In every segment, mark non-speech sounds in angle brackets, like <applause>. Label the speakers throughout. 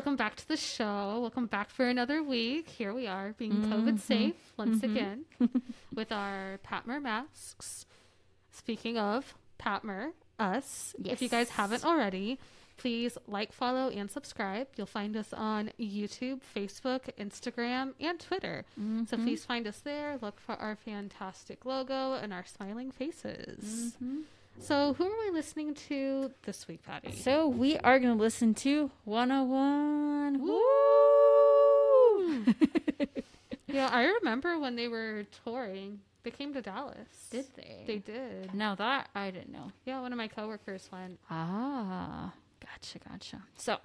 Speaker 1: welcome back to the show. Welcome back for another week. Here we are, being
Speaker 2: Mm-hmm.
Speaker 1: COVID safe once again <laughs> with our Patmer masks. Speaking of Patmer, us, if you guys haven't already, please like, follow, and subscribe. You'll find us on YouTube, Facebook, Instagram, and Twitter.
Speaker 2: Mm-hmm.
Speaker 1: So please find us there. Look for our fantastic logo and our smiling faces. So, who are we listening to this week, Patty?
Speaker 2: So we are going to listen to 101.
Speaker 1: Woo! <laughs> yeah, I remember when they were touring. They came to Dallas.
Speaker 2: Did they?
Speaker 1: They did.
Speaker 2: Now that I didn't know.
Speaker 1: Yeah, one of my coworkers went.
Speaker 2: Ah, gotcha, gotcha. So,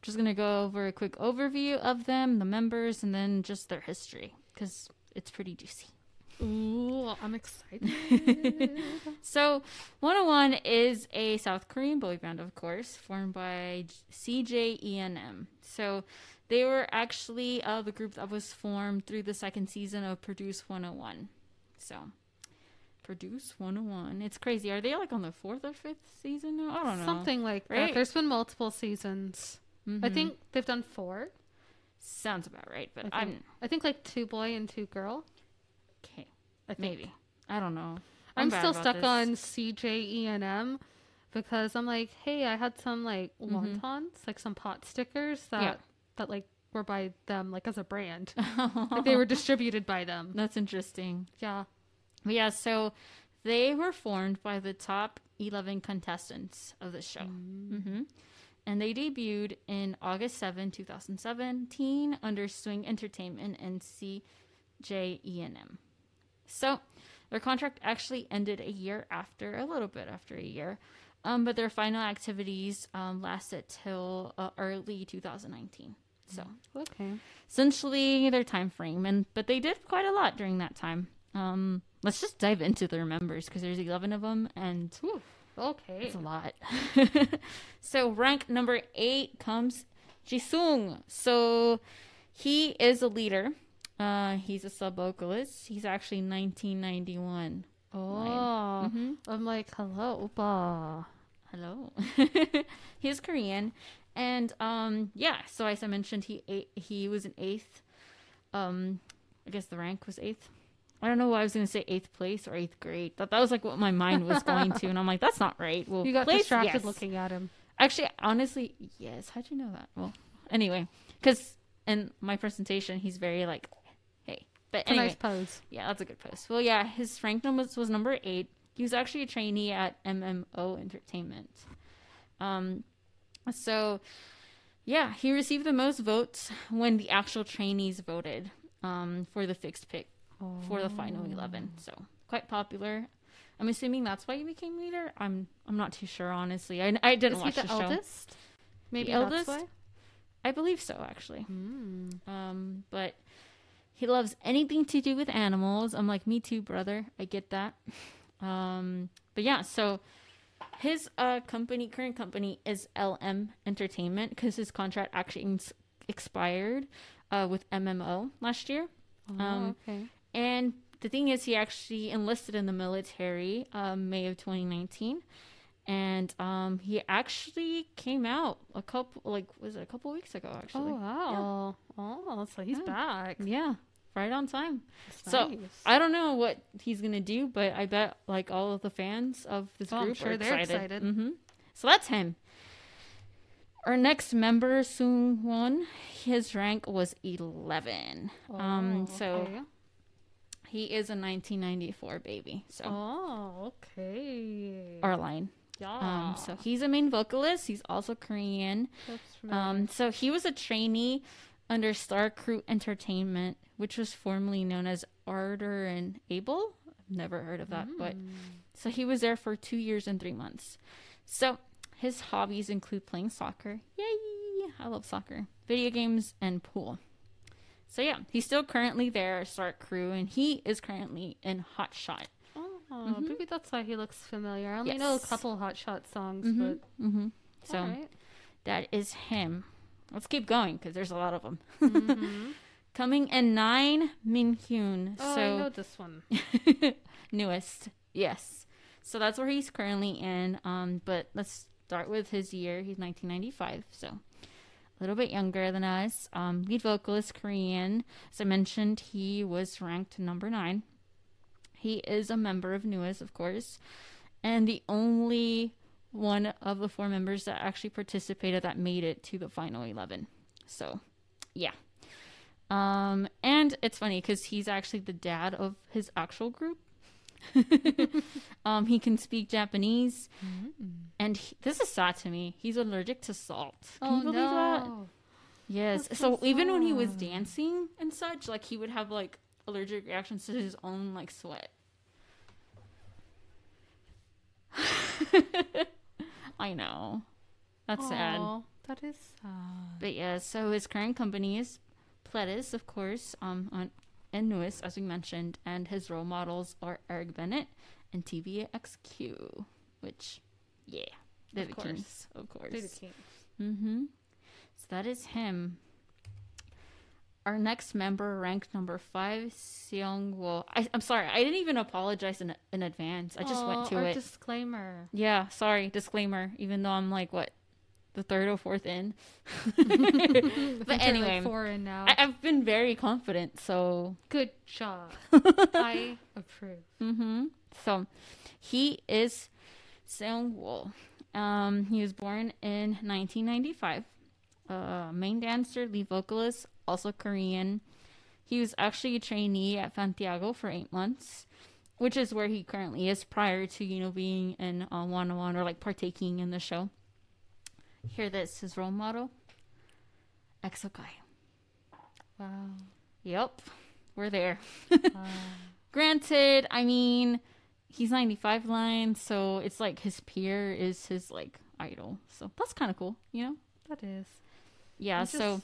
Speaker 2: just gonna go over a quick overview of them, the members, and then just their history because it's pretty juicy.
Speaker 1: Ooh, I'm excited. <laughs>
Speaker 2: So, 101 is a South Korean boy band, of course, formed by CJENM. So, they were actually uh, the group that was formed through the second season of Produce 101. So, Produce 101. It's crazy. Are they like on the fourth or fifth season now? I don't know.
Speaker 1: Something like
Speaker 2: Right?
Speaker 1: that. There's been multiple seasons. I
Speaker 2: Mhm.
Speaker 1: think they've done four.
Speaker 2: sounds about right, but
Speaker 1: I
Speaker 2: I'm
Speaker 1: I think like two boy and two girl.
Speaker 2: okay.
Speaker 1: I think.
Speaker 2: Maybe. I don't know.
Speaker 1: I'm,
Speaker 2: bad
Speaker 1: still stuck
Speaker 2: this.
Speaker 1: on CJENM because I'm like, hey, I had some like
Speaker 2: Mhm.
Speaker 1: wontons, like some pot stickers that
Speaker 2: Yeah.
Speaker 1: that like were by them, like as a brand. <laughs> like they were distributed by them.
Speaker 2: That's interesting.
Speaker 1: Yeah.
Speaker 2: But yeah, so they were formed by the top 11 contestants of the show. hmm And they debuted in August 7, 2017, under Swing Entertainment and CJENM. So their contract actually ended a year after, a little bit after a year. Um, but their final activities um, lasted till uh, early 2019. So
Speaker 1: Okay.
Speaker 2: essentially their time frame and but they did quite a lot during that time um let's just dive into their members because there's 11 of them and
Speaker 1: Whew. Okay.
Speaker 2: it's a lot <laughs> so rank number eight comes jisung so he is a leader uh he's a sub vocalist he's actually 1991
Speaker 1: Oh,
Speaker 2: Mhm.
Speaker 1: I'm like, hello, Opa.
Speaker 2: hello. <laughs> He's korean. And um yeah so as i mentioned he eight, he was an eighth. Um i guess the rank was eighth. I don't know why i was gonna say eighth place or eighth grade. That, that was like what my mind was going to and i'm like that's not right. Well
Speaker 1: You got
Speaker 2: place,
Speaker 1: distracted
Speaker 2: yes.
Speaker 1: looking at him.
Speaker 2: actually honestly yes. How'd you know that? Well anyway because in my presentation he's very like but anyway
Speaker 1: nice pose.
Speaker 2: yeah, that's a good pose. Well, yeah, his rank number was, was number eight. He was actually a trainee at MMO Entertainment. Um, so yeah, he received the most votes when the actual trainees voted um, for the fixed pick for the final eleven. So quite popular. I'm assuming that's why he became leader. I'm I'm not too sure honestly. I, I didn't
Speaker 1: Is he
Speaker 2: watch
Speaker 1: the,
Speaker 2: the, show.
Speaker 1: Maybe
Speaker 2: The eldest? I believe so actually.
Speaker 1: Hmm.
Speaker 2: Um, but he loves anything to do with animals. I'm like, me too, brother. I get that. <laughs> Um, but yeah, so his uh company, current company, is LM Entertainment because his contract actually ins- expired uh with MMO last year.
Speaker 1: Oh,
Speaker 2: Um,
Speaker 1: okay.
Speaker 2: And the thing is, he actually enlisted in the military um, May of 2019. And um, he actually came out a couple, like, was it a couple weeks ago, actually?
Speaker 1: Oh wow. Oh, so he's
Speaker 2: Yeah.
Speaker 1: back.
Speaker 2: Yeah, right on time.
Speaker 1: That's
Speaker 2: So,
Speaker 1: nice.
Speaker 2: I don't know what he's gonna do, but I bet like all of the fans of this
Speaker 1: Oh, I'm
Speaker 2: group
Speaker 1: sure
Speaker 2: are excited.
Speaker 1: excited.
Speaker 2: hmm So that's him. Our next member, Sung Won, his rank was eleven. um,
Speaker 1: Oh,
Speaker 2: so
Speaker 1: okay.
Speaker 2: he is a 1994 baby. So
Speaker 1: Oh, okay.
Speaker 2: our line.
Speaker 1: yeah.
Speaker 2: Um, so he's a main vocalist. He's also Korean.
Speaker 1: That's
Speaker 2: Um, so he was a trainee under Star Crew Entertainment, which was formerly known as Ardor and Able. I've never heard of that, but
Speaker 1: Mm.
Speaker 2: so he was there for two years and three months. So his hobbies include playing soccer. Yay! I love soccer, video games, and pool. So yeah, he's still currently there, Star Crew, and he is currently in Hot Shot.
Speaker 1: Oh,
Speaker 2: Mhm.
Speaker 1: maybe that's why he looks familiar. I only know a couple Hot Shot songs,
Speaker 2: Mhm,
Speaker 1: but
Speaker 2: Mm-hmm. So
Speaker 1: alright.
Speaker 2: that is him. Let's keep going because there's a lot of them.
Speaker 1: Mhm. <laughs>
Speaker 2: Coming in nine, Min Hyun.
Speaker 1: Oh, I
Speaker 2: so
Speaker 1: know this one. <laughs>
Speaker 2: newest, yes. So that's where he's currently in. Um, but let's start with his year. He's 1995. So a little bit younger than us. Um, lead vocalist Korean. As I mentioned, he was ranked number nine. He is a member of NU'EST, of course, and the only one of the four members that actually participated that made it to the final 11. So, yeah. Um, and it's funny because he's actually the dad of his actual group. <laughs> um, he can speak Japanese, and he, this is sad to me. He's allergic to salt. Can
Speaker 1: oh
Speaker 2: you believe that?
Speaker 1: no.
Speaker 2: Yes.
Speaker 1: That's
Speaker 2: So
Speaker 1: so
Speaker 2: even when he was dancing and such, like he would have like allergic reactions to his own like sweat. <laughs> I know. That's sad.
Speaker 1: That is sad.
Speaker 2: But yeah, so his current company is Pledis, of course, um, on and NU'EST, as we mentioned, and his role models are Eric Benét and TVXQ, which, yeah, they're the
Speaker 1: course.
Speaker 2: kings, of course.
Speaker 1: They're the king.
Speaker 2: Mm-hmm. So that is him. Our next member ranked number five, Seong Wo. I, I'm sorry, I didn't even apologize in in advance. I just went
Speaker 1: Aw,
Speaker 2: to
Speaker 1: our
Speaker 2: it.
Speaker 1: disclaimer.
Speaker 2: Yeah, sorry, disclaimer. Even though I'm like what, the third or fourth in. <laughs> But anyway,
Speaker 1: like four in now.
Speaker 2: I, I've been very confident. So,
Speaker 1: Good job. <laughs> I approve.
Speaker 2: Mm-hmm. so he is Seong Wo. Um, he was born in 1995. Uh, main dancer, lead vocalist, also Korean. He was actually a trainee at Fantagio for eight months, which is where he currently is prior to you know being in uh, one on one or like partaking in the show. Hear this, his role model, EXO Kai.
Speaker 1: Wow.
Speaker 2: Yep, we're there.
Speaker 1: wow. <laughs>
Speaker 2: Granted, I mean, he's 95 line, so it's like his peer is his like idol. So that's kind of cool, you know?
Speaker 1: That is.
Speaker 2: Yeah,
Speaker 1: I'm
Speaker 2: so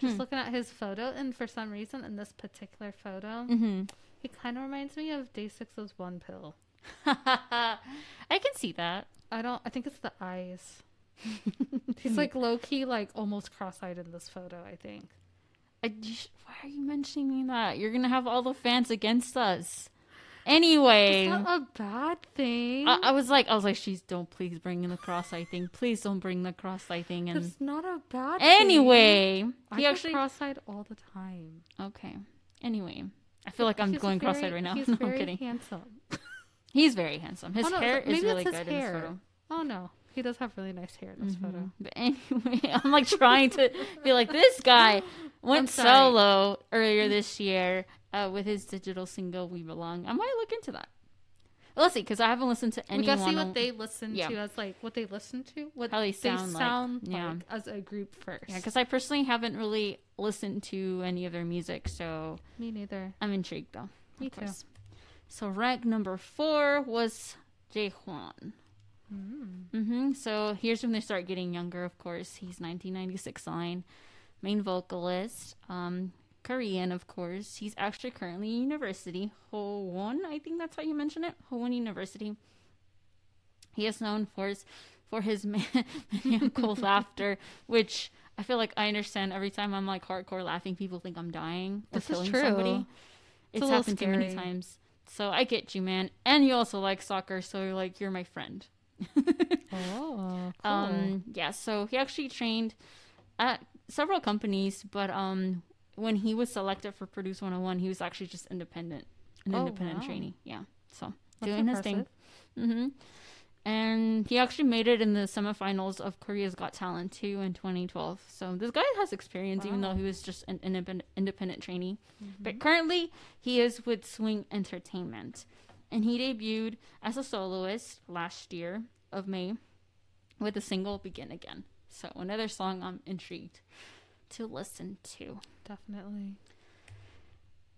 Speaker 1: just, just
Speaker 2: hmm.
Speaker 1: looking at his photo, and for some reason, in this particular photo,
Speaker 2: mhm.
Speaker 1: he kind of reminds me of DAY6's Wonpil. <laughs>
Speaker 2: I can see that.
Speaker 1: I don't. I think it's the eyes. <laughs> He's like low key, like almost cross-eyed in this photo. I think.
Speaker 2: I, sh- why are you mentioning that? You're gonna have all the fans against us. Anyway,
Speaker 1: It's not a bad thing.
Speaker 2: I, I was like, I was like, she's don't please bring in the cross-eye thing. Please don't bring the cross-eye thing. And
Speaker 1: it's not a bad.
Speaker 2: anyway,
Speaker 1: I
Speaker 2: he
Speaker 1: get
Speaker 2: actually
Speaker 1: cross-eyed all the time.
Speaker 2: okay. Anyway, I feel like I'm
Speaker 1: He's
Speaker 2: going
Speaker 1: very-
Speaker 2: cross-eyed right now.
Speaker 1: He's <laughs>
Speaker 2: no, I'm
Speaker 1: very
Speaker 2: kidding.
Speaker 1: handsome. <laughs>
Speaker 2: He's very handsome. His
Speaker 1: Oh, no,
Speaker 2: hair is really good in this photo.
Speaker 1: Oh no, he does have really nice hair in this photo.
Speaker 2: Mhm. <laughs> But anyway, I'm like trying to be like this guy went solo earlier this year uh, with his digital single "We Belong." I might look into that. Let's see, because I haven't listened to
Speaker 1: any.
Speaker 2: We
Speaker 1: gotta see what they listen
Speaker 2: yeah.
Speaker 1: to as like what they listen to, what
Speaker 2: How they sound like.
Speaker 1: sound
Speaker 2: Yeah.
Speaker 1: like as a group first.
Speaker 2: Yeah, because I personally haven't really listened to any of their music, so
Speaker 1: me neither.
Speaker 2: I'm intrigued though.
Speaker 1: Me too.
Speaker 2: course. So rank number four was Jaehwan.
Speaker 1: Mm.
Speaker 2: hmm So here's when they start getting younger. Of course, he's 1996 line, main vocalist, um, Korean, of course. He's actually currently in university, Howon. I think that's how you mention it, Howon University. He is known for his for his <laughs> maniacal <laughs> laughter, which I feel like I understand. Every time I'm like hardcore laughing, people think I'm dying or
Speaker 1: This is
Speaker 2: killing
Speaker 1: true.
Speaker 2: somebody.
Speaker 1: It's
Speaker 2: It's happened too many times. So I get you, man. And you also like soccer, so you're like you're my friend. <laughs>
Speaker 1: Oh, cool.
Speaker 2: Um, yeah, so he actually trained at several companies, but um, when he was selected for Produce 101, he was actually just independent, an
Speaker 1: Oh,
Speaker 2: independent
Speaker 1: wow.
Speaker 2: trainee. Yeah, so
Speaker 1: That's
Speaker 2: doing his thing. Mm-hmm. And he actually made it in the semifinals of Korea's Got Talent too in 2012. So this guy has experience, even though he was just an independent, independent trainee.
Speaker 1: Mm-hmm.
Speaker 2: But currently, he is with Swing Entertainment. And he debuted as a soloist last year of May with the single Begin Again. So, another song I'm intrigued to listen to.
Speaker 1: Definitely.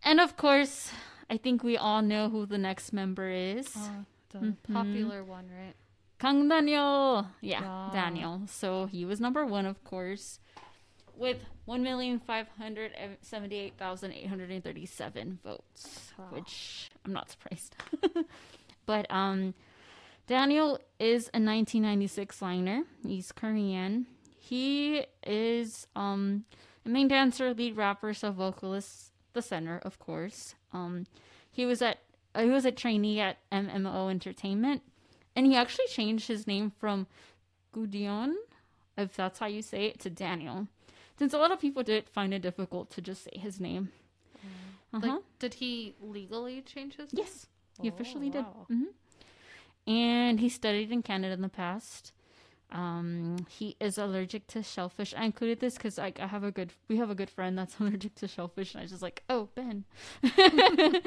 Speaker 2: And of course, I think we all know who the next member is.
Speaker 1: Oh, the
Speaker 2: Mhm.
Speaker 1: popular one, right?
Speaker 2: Kang Daniel. Yeah,
Speaker 1: Yeah.
Speaker 2: Daniel. So he was number one, of course, with 1,578,837 votes,
Speaker 1: Wow.
Speaker 2: which I'm not surprised. <laughs> but um, Daniel is a 1996 liner. He's Korean. He is um, a main dancer, lead rapper, so vocalist, the center, of course. Um, he was at uh, he was a trainee at MMO Entertainment, and he actually changed his name from Gudion, if that's how you say it, to Daniel. since a lot of people did find it difficult to just say his name. Uh-huh.
Speaker 1: Like, did he legally change his? name?
Speaker 2: yes, he
Speaker 1: Oh,
Speaker 2: officially did.
Speaker 1: wow.
Speaker 2: hmm And he studied in Canada in the past. Um, he is allergic to shellfish. I included this because like I have a good, we have a good friend that's <laughs> allergic to shellfish, and I was just like, oh Ben, <laughs>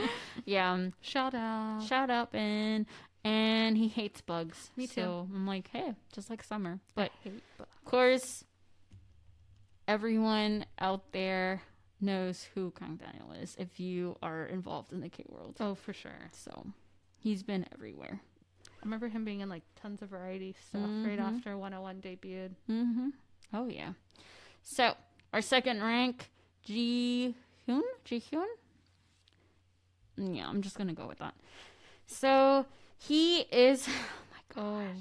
Speaker 2: yeah. Um,
Speaker 1: Shout out.
Speaker 2: shout out Ben, and he hates bugs.
Speaker 1: Me too.
Speaker 2: So I'm like, hey, just like summer, but of course, everyone out there knows who Kang Daniel is if you are involved in the K world.
Speaker 1: Oh, for sure.
Speaker 2: So he's been everywhere.
Speaker 1: I remember him being in like tons of variety stuff right
Speaker 2: Mhm.
Speaker 1: after 101 debuted.
Speaker 2: Mm-hmm. Oh yeah. So our second rank, Ji Hyun. Ji Hyun. Yeah, I'm just gonna go with that. So he is. <laughs> Oh my god.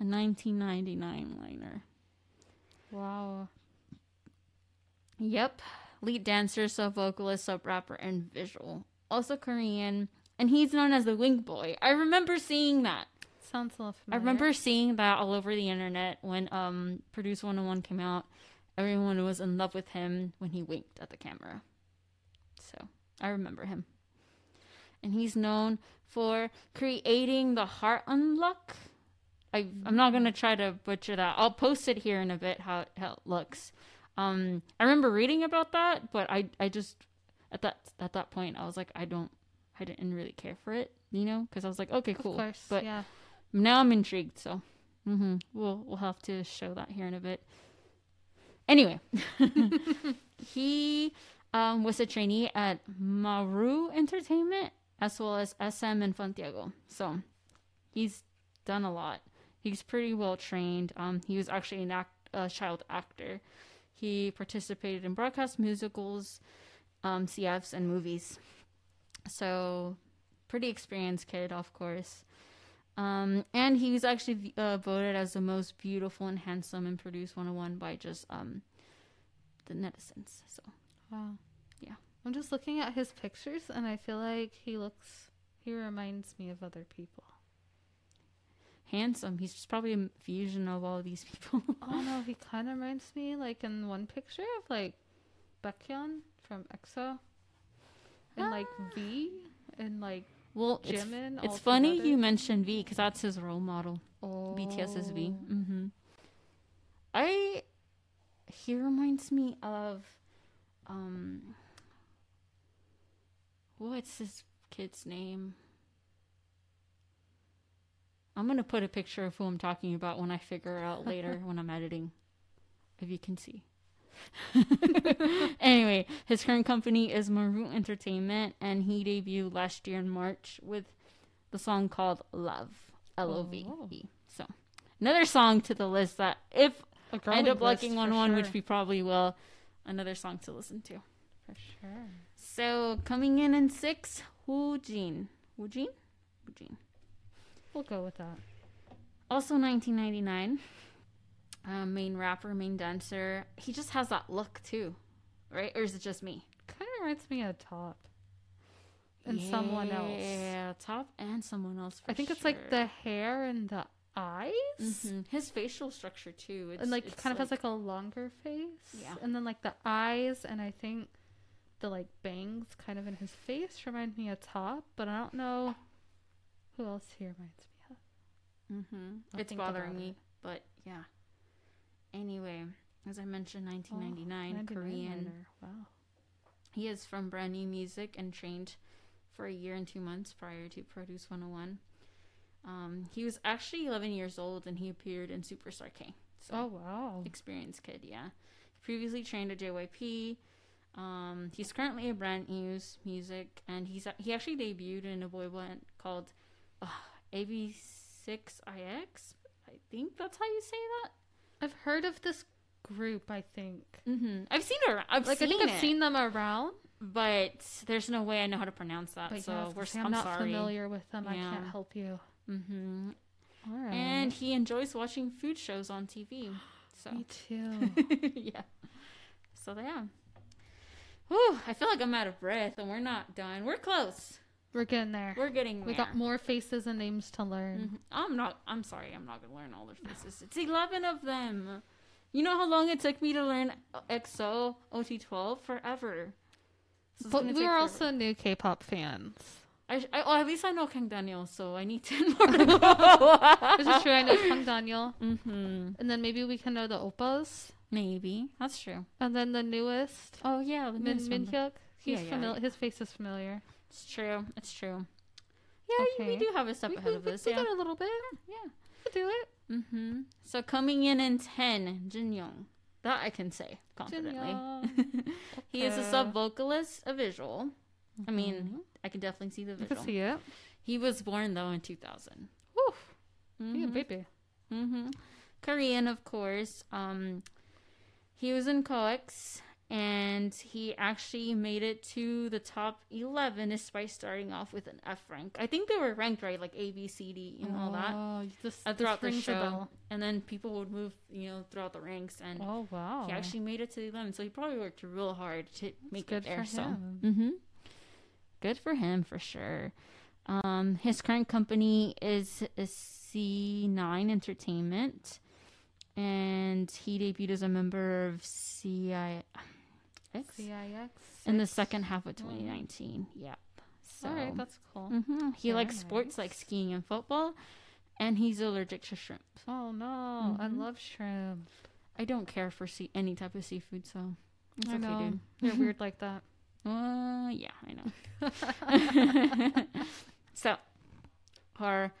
Speaker 2: A 1999 liner.
Speaker 1: Wow.
Speaker 2: Yep. Lead dancer, sub vocalist, sub rapper, and visual. Also Korean. And he's known as the Wink Boy. I remember seeing that.
Speaker 1: Sounds a little
Speaker 2: I remember seeing that all over the internet when um Produce 101 came out. Everyone was in love with him when he winked at the camera. So I remember him. And he's known for creating the heart unlock. I I'm not gonna try to butcher that. I'll post it here in a bit how it, how it looks. Um, I remember reading about that, but I I just at that at that point I was like I don't I didn't really care for it, you know, because I was like okay cool,
Speaker 1: Of course.
Speaker 2: but
Speaker 1: yeah.
Speaker 2: Now I'm intrigued, so hmm we'll we'll have to show that here in a bit. Anyway, <laughs> he um, was a trainee at Maru Entertainment as well as SM and Fantagio. So he's done a lot. He's pretty well trained. Um, he was actually an act, a child actor. He participated in broadcast musicals, um, CFs, and movies. So pretty experienced kid, of course. Um, and he was actually uh, voted as the most beautiful and handsome in Produce 101 by just um, the netizens. So
Speaker 1: Wow.
Speaker 2: Yeah.
Speaker 1: I'm just looking at his pictures and I feel like he looks he reminds me of other people.
Speaker 2: handsome. He's just probably a fusion of all these people. <laughs>
Speaker 1: oh no, he <laughs> kind of reminds me like in one picture of like Baekhyun from EXO and like V <gasps> and like
Speaker 2: well, it's,
Speaker 1: Jimin.
Speaker 2: it's funny you mentioned V because that's his role model.
Speaker 1: oh.
Speaker 2: BTS's V. Mm-hmm. I he reminds me of um what's his kid's name? I'm gonna put a picture of who I'm talking about when I figure it out later <laughs> when I'm editing. If you can see. <laughs> anyway, his current company is Maru Entertainment and he debuted last year in March with the song called Love. L O V E. Oh, so another song to the list that if I end up liking
Speaker 1: for
Speaker 2: one one, which we probably will, another song to listen to.
Speaker 1: for sure.
Speaker 2: So coming in in six, Woo Jin. Woo Jin? Woo Jin.
Speaker 1: We'll go with that.
Speaker 2: Also 1999. Um, main rapper, main dancer. He just has that look too, right? Or is it just me?
Speaker 1: Kind of reminds me of Top and someone else.
Speaker 2: Yeah, top and someone else. For
Speaker 1: I think it's like the hair and the eyes.
Speaker 2: hmm his facial structure too. It's,
Speaker 1: and like
Speaker 2: it's
Speaker 1: kind of has like a longer face.
Speaker 2: Yeah.
Speaker 1: And then like the eyes and I think the like bangs kind of in his face remind me of Top, but I don't know who else he reminds me of.
Speaker 2: Mm-hmm.
Speaker 1: I'll
Speaker 2: It's bothering me,
Speaker 1: it.
Speaker 2: but yeah. Anyway, as I mentioned, 1999
Speaker 1: 99
Speaker 2: Korean.
Speaker 1: Wow.
Speaker 2: He is from Brand New Music and trained for a year and two months prior to Produce 101. Um, he was actually 11 years old and he appeared in Superstar K. So
Speaker 1: Oh wow.
Speaker 2: experienced kid, yeah. He Previously trained at JYP. Um, he's currently a brand new music, and he's he actually debuted in a boy band called uh, AB6IX. I think that's how you say that.
Speaker 1: I've heard of this group, I think.
Speaker 2: Mm-hmm. I've seen her. I've
Speaker 1: like
Speaker 2: seen
Speaker 1: I think
Speaker 2: it,
Speaker 1: I've seen them around,
Speaker 2: but there's no way I know how to pronounce that.
Speaker 1: but
Speaker 2: so
Speaker 1: yeah,
Speaker 2: we're. I'm,
Speaker 1: I'm not
Speaker 2: sorry.
Speaker 1: familiar with them. I can't help you.
Speaker 2: Mm-hmm.
Speaker 1: All right.
Speaker 2: And he enjoys watching food shows on TV. <gasps> So
Speaker 1: me too. <laughs>
Speaker 2: yeah. So yeah. Whew, I feel like I'm out of breath and we're not done. We're close.
Speaker 1: We're getting there.
Speaker 2: We're getting there.
Speaker 1: we got more faces and names to learn.
Speaker 2: Mhm. I'm not I'm sorry, I'm not gonna learn all their faces. It's eleven of them. You know how long it took me to learn EXO OT12? Forever. So
Speaker 1: But we are
Speaker 2: forever.
Speaker 1: also new K-pop fans.
Speaker 2: I, I, well, at least I know Kang Daniel, so I need 10 more to <laughs> go.
Speaker 1: This <laughs> is true. I know Kang Daniel,
Speaker 2: mm-hmm.
Speaker 1: and then maybe we can know the oppas,
Speaker 2: Maybe. That's true.
Speaker 1: and then the newest
Speaker 2: Oh, yeah. The
Speaker 1: Min
Speaker 2: newest
Speaker 1: Min
Speaker 2: one.
Speaker 1: Hyuk. He's
Speaker 2: yeah,
Speaker 1: familiar.
Speaker 2: yeah.
Speaker 1: His face is familiar.
Speaker 2: It's true. It's true. Yeah, we do have a step
Speaker 1: we,
Speaker 2: ahead
Speaker 1: we,
Speaker 2: of
Speaker 1: we-
Speaker 2: this.
Speaker 1: we
Speaker 2: Yeah.
Speaker 1: got a little bit.
Speaker 2: Yeah.
Speaker 1: We can do it.
Speaker 2: Mm-hmm. So coming in in 10, Jin Young. That I can say confidently.
Speaker 1: Jin-young. <laughs>
Speaker 2: he is a sub vocalist, a visual. I mean,
Speaker 1: Mhm.
Speaker 2: I can definitely see the
Speaker 1: you can
Speaker 2: visual.
Speaker 1: see it.
Speaker 2: He was born though in 2000.
Speaker 1: Woof.
Speaker 2: Mhm.
Speaker 1: He a baby.
Speaker 2: Mm-hmm. Korean, of course. Um, he was in COEX, and he actually made it to the top 11 despite starting off with an F rank. I think they were ranked right, like A, B, C, D, and all that.
Speaker 1: Oh, this,
Speaker 2: uh,
Speaker 1: this
Speaker 2: throughout the show. And then people would move, you know, throughout the ranks, and
Speaker 1: Oh wow.
Speaker 2: he actually made it to the 11. So he probably worked real hard to make
Speaker 1: good
Speaker 2: it there.
Speaker 1: for
Speaker 2: so,
Speaker 1: him.
Speaker 2: hmm good for him for sure. Um, his current company is, is C9 Entertainment, and he debuted as a member of CIX
Speaker 1: CIX.
Speaker 2: in the second half of 2019. Yep. So,
Speaker 1: All right, that's cool.
Speaker 2: mhm. he
Speaker 1: Very
Speaker 2: likes sports like skiing and football, and he's allergic to shrimp.
Speaker 1: Oh no, I
Speaker 2: Mhm.
Speaker 1: love shrimp.
Speaker 2: I don't care for sea- any type of seafood, so it's
Speaker 1: I
Speaker 2: okay,
Speaker 1: know.
Speaker 2: dude.
Speaker 1: You're <laughs> weird like that.
Speaker 2: Uh, yeah, I know. <laughs> <laughs> so, our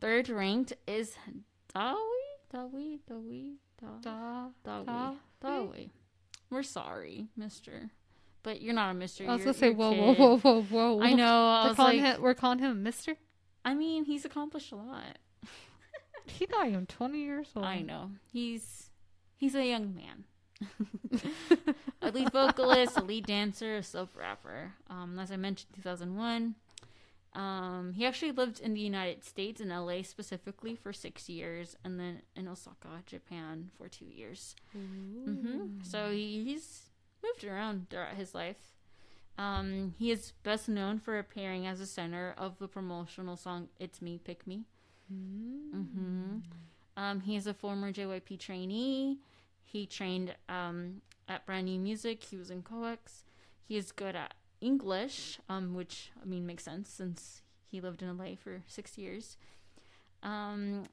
Speaker 2: third ranked is Dawi, Dawi, Dawi, Da-
Speaker 1: Da,
Speaker 2: Dawi, Dawi. We're sorry, Mister, but you're not a Mister.
Speaker 1: I was
Speaker 2: you're,
Speaker 1: gonna say,
Speaker 2: you're
Speaker 1: whoa, whoa, whoa, whoa, whoa.
Speaker 2: I know. I
Speaker 1: We're calling
Speaker 2: like,
Speaker 1: him. We're calling him Mister.
Speaker 2: I mean, he's accomplished a lot.
Speaker 1: He's not even 20 years old.
Speaker 2: I know. He's he's a young man. <laughs> a lead vocalist, a lead dancer, a sub rapper. Um, as I mentioned, 2001. Um, he actually lived in the United States, in LA specifically, for six years, and then in Osaka, Japan, for two years. hmm So he, he's moved around throughout his life. Um, he is best known for appearing as the center of the promotional song "It's Me, Pick Me." hmm Um, he is a former JYP trainee. He trained um, at Brand New Music. He was in COEX. He is good at English, um, which I mean makes sense since he lived in LA for six years. Um,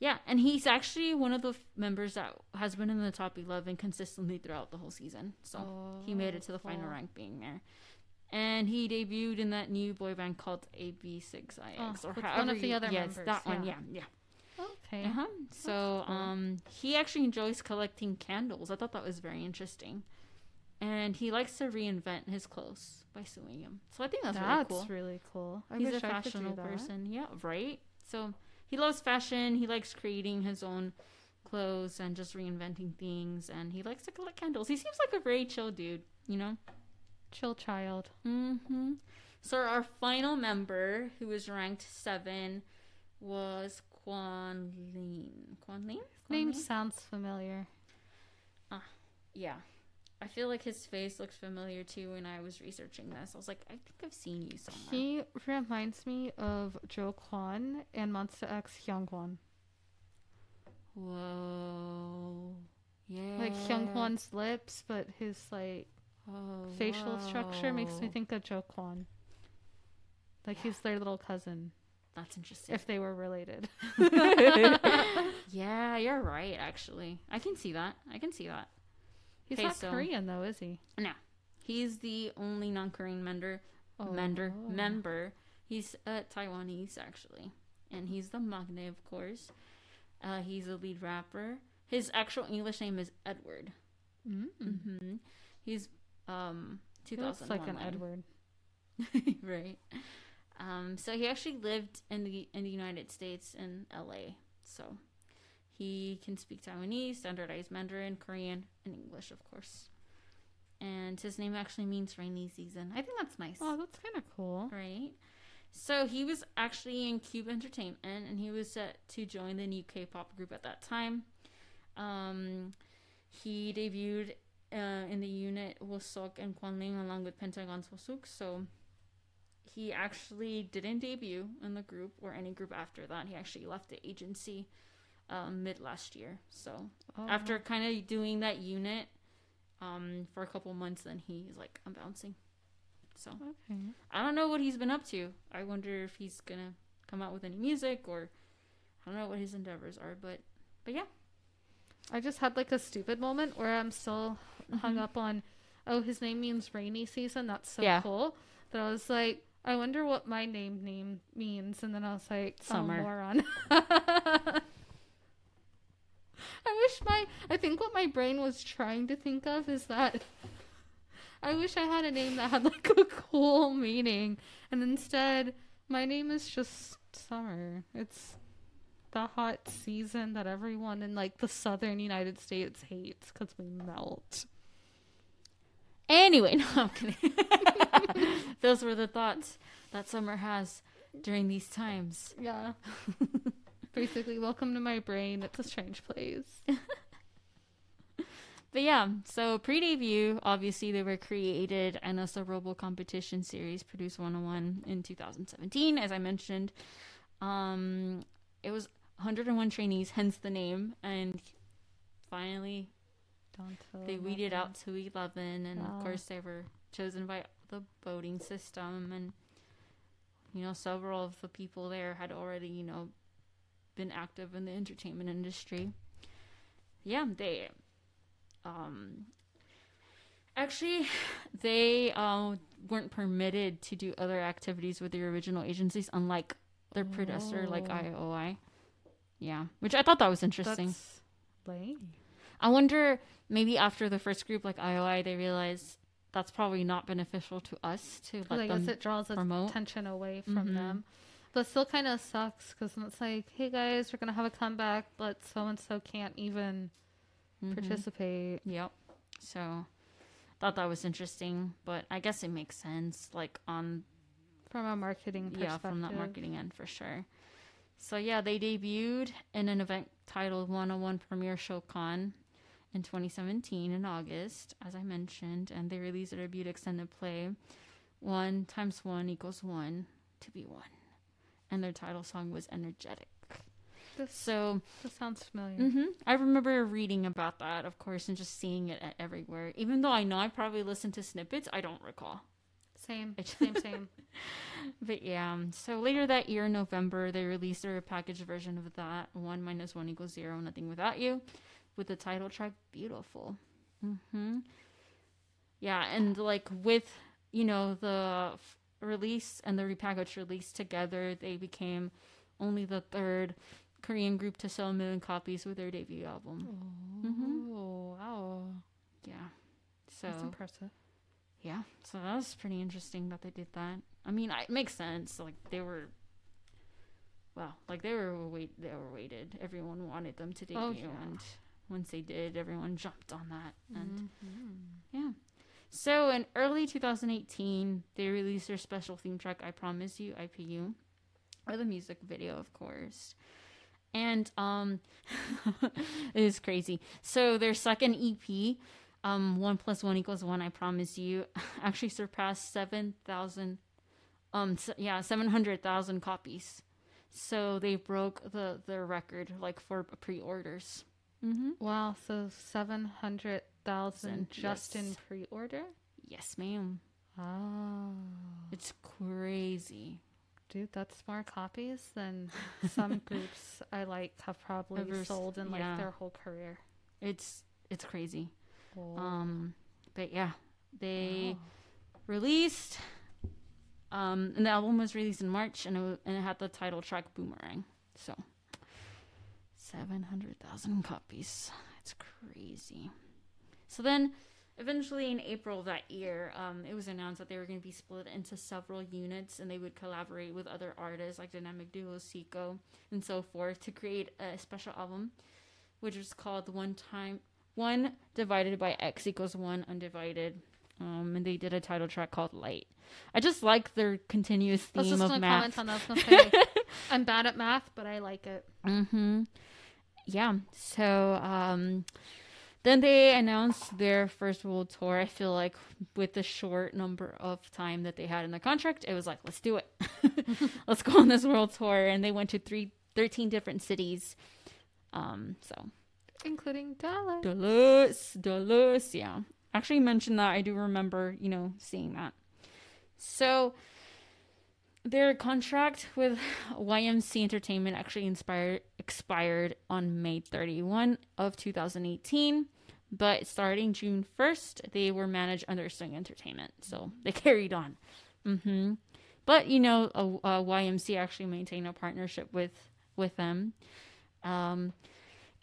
Speaker 2: yeah, and he's actually one of the f- members that has been in the top eleven consistently throughout the whole season. So he made it to the final rank being there. And he debuted in that new boy band called AB6IX
Speaker 1: Oh,
Speaker 2: or however
Speaker 1: one of the
Speaker 2: you-
Speaker 1: other
Speaker 2: yes,
Speaker 1: members,
Speaker 2: that one,
Speaker 1: yeah.
Speaker 2: yeah, yeah.
Speaker 1: Okay.
Speaker 2: Uh-huh. So,
Speaker 1: cool.
Speaker 2: um, he actually enjoys collecting candles. I thought that was very interesting. And he likes to reinvent his clothes by sewing them. So I think that's,
Speaker 1: That's
Speaker 2: really cool.
Speaker 1: That's really cool. I
Speaker 2: He's a fashionable person. Yeah, right? So he loves fashion. He likes creating his own clothes and just reinventing things. And he likes to collect candles. He seems like a very chill dude, you know?
Speaker 1: Chill child.
Speaker 2: Mm-hmm. So our final member, who was ranked seven, was Quan Lin. Kuanlin?
Speaker 1: Name sounds familiar.
Speaker 2: Ah, yeah. I feel like his face looks familiar too when I was researching this. I was like, I think I've seen you somewhere.
Speaker 1: He reminds me of Joe Kwan and Monsta X Hyungwon.
Speaker 2: Whoa. Yeah.
Speaker 1: Like Hyungwon's lips, but his like
Speaker 2: Oh,
Speaker 1: facial structure makes me think of Joe Kwan. Like he's their little cousin,
Speaker 2: That's interesting.
Speaker 1: if they were related. <laughs> <laughs>
Speaker 2: yeah, you're right, actually. I can see that. I can see that.
Speaker 1: He's
Speaker 2: Okay,
Speaker 1: not
Speaker 2: so-
Speaker 1: Korean though, is he?
Speaker 2: No, he's the only non Korean member member
Speaker 1: Oh.
Speaker 2: member. He's uh, Taiwanese actually, and he's the maknae, of course. Uh, he's a lead rapper. His actual English name is Edward.
Speaker 1: Mm.
Speaker 2: hmm He's um
Speaker 1: He looks like an. Edward. <laughs>
Speaker 2: right. Um, so he actually lived in the in the United States in L.A. So he can speak Taiwanese, standardized Mandarin, Korean, and English, of course. And his name actually means rainy season. I think that's nice.
Speaker 1: Oh, that's kind of cool.
Speaker 2: Right. So he was actually in Cube Entertainment, and he was set to join the new K-pop group at that time. Um, he debuted uh, in the unit Wooseok and Kuanlin along with Pentagon's Wooseok. So he actually didn't debut in the group or any group after that. He actually left the agency um, mid last year. So
Speaker 1: Oh,
Speaker 2: after kind of doing that unit um, for a couple months, then he's like, I'm bouncing. So
Speaker 1: okay.
Speaker 2: I don't know what he's been up to. I wonder if he's gonna come out with any music or I don't know what his endeavors are, but but yeah.
Speaker 1: I just had like a stupid moment where I'm still hung
Speaker 2: Mhm.
Speaker 1: up on, oh, his name means rainy season. That's so
Speaker 2: Yeah.
Speaker 1: cool. That I was like, I wonder what my name name means, and then I was like,
Speaker 2: Summer.
Speaker 1: oh, moron. <laughs> Wish my, I think what my brain was trying to think of is that I wish I had a name that had like a cool meaning, and instead my name is just Summer. It's the hot season that everyone in like the southern United States hates because we melt.
Speaker 2: Anyway, <laughs> no, I'm kidding. <laughs> Those were the thoughts that Summer has during these times.
Speaker 1: Yeah. <laughs> Basically, welcome to my brain. It's a strange place. <laughs>
Speaker 2: But yeah, so pre-debut, obviously they were created and as a Robo competition series produced 101 in 2017, as I mentioned. Um, it was 101 trainees, hence the name, and finally they weeded
Speaker 1: 11.
Speaker 2: out to 11, and
Speaker 1: Wow.
Speaker 2: of course they were chosen by the voting system, and you know several of the people there had already you know been active in the entertainment industry. Yeah, they um actually they uh, weren't permitted to do other activities with their original agencies, unlike their predecessor like
Speaker 1: Oh.
Speaker 2: IOI. Yeah, which I thought that was interesting.
Speaker 1: That's lame.
Speaker 2: I wonder maybe after the first group like IOI they realize that's probably not beneficial to us to let
Speaker 1: I guess
Speaker 2: them
Speaker 1: it draws
Speaker 2: promote.
Speaker 1: attention away from
Speaker 2: Mhm.
Speaker 1: them. But still kind of sucks because it's like, hey guys, we're going to have a comeback, but so and so can't even
Speaker 2: Mhm.
Speaker 1: participate.
Speaker 2: Yep. So thought that was interesting, but I guess it makes sense like on
Speaker 1: From a marketing perspective.
Speaker 2: yeah, from that marketing end for sure. So yeah, they debuted in an event titled 101 Premiere Show Con in 2017 in August, as I mentioned, and they released a debut extended play, one times one equals one to be one, and their title song was energetic.
Speaker 1: This,
Speaker 2: So
Speaker 1: that sounds familiar.
Speaker 2: hmm I remember reading about that, of course, and just seeing it everywhere. Even though I know I probably listened to snippets, I don't recall.
Speaker 1: Same, same, same. <laughs>
Speaker 2: But yeah, um, so later that year in November, they released their packaged version of that one minus one equals zero, nothing without you, with the title track "Beautiful." hmm Yeah, and like with you know the release and the repackaged release together, they became only the third Korean group to sell a million copies with their debut album.
Speaker 1: Oh,
Speaker 2: Mhm.
Speaker 1: wow.
Speaker 2: Yeah, so
Speaker 1: That's impressive.
Speaker 2: Yeah, so that was pretty interesting that they did that. I mean, it makes sense. Like they were, well, like they were wait, they were waited. Everyone wanted them to debut,
Speaker 1: Oh, yeah.
Speaker 2: and once they did, everyone jumped on that. And
Speaker 1: Mhm.
Speaker 2: yeah, so in early 2018, they released their special theme track, "I Promise You," IPU, or the music video, of course. And um, <laughs> it is crazy. So their second EP, um, one plus one equals one. I promise you, <laughs> actually surpassed seven thousand, um, s- yeah, seven hundred thousand copies. So they broke the the record like for pre-orders. Mm-hmm.
Speaker 1: Wow, so 700,000 just in pre order?
Speaker 2: Yes, ma'am.
Speaker 1: Oh.
Speaker 2: It's crazy.
Speaker 1: Dude, that's more copies than some <laughs> groups I like have probably
Speaker 2: Ever
Speaker 1: sold in like their whole career.
Speaker 2: It's it's crazy.
Speaker 1: Oh.
Speaker 2: Um, but yeah, they
Speaker 1: Wow.
Speaker 2: released. Um, and the album was released in March, and it, and it had the title track "Boomerang." So, seven hundred thousand copies. It's crazy. So then, eventually in April of that year, um, it was announced that they were going to be split into several units, and they would collaborate with other artists like Dynamic Duo, Zico, and so forth to create a special album, which was called "One Time One Divided by X Equals One Undivided." Um, and they did a title track called "Light." I just like their continuous theme
Speaker 1: just
Speaker 2: of math.
Speaker 1: comment on that. I was gonna say I'm bad at math, but I like it.
Speaker 2: Mm-hmm. Yeah. So um then they announced their first world tour. I feel like with the short number of time that they had in the contract, it was like, let's do it. <laughs> let's go on this world tour. And they went to three, 13 different cities Um, so
Speaker 1: Including Dallas.
Speaker 2: Dallas, Dallas, yeah. Actually mentioned that I do remember, you know, seeing that. So their contract with YMC Entertainment actually inspired expired on May 31 of 2018, but starting June 1st, they were managed under Swing Entertainment, so they <laughs> carried on. hmm But you know, YMC actually maintained a partnership with with them. Um,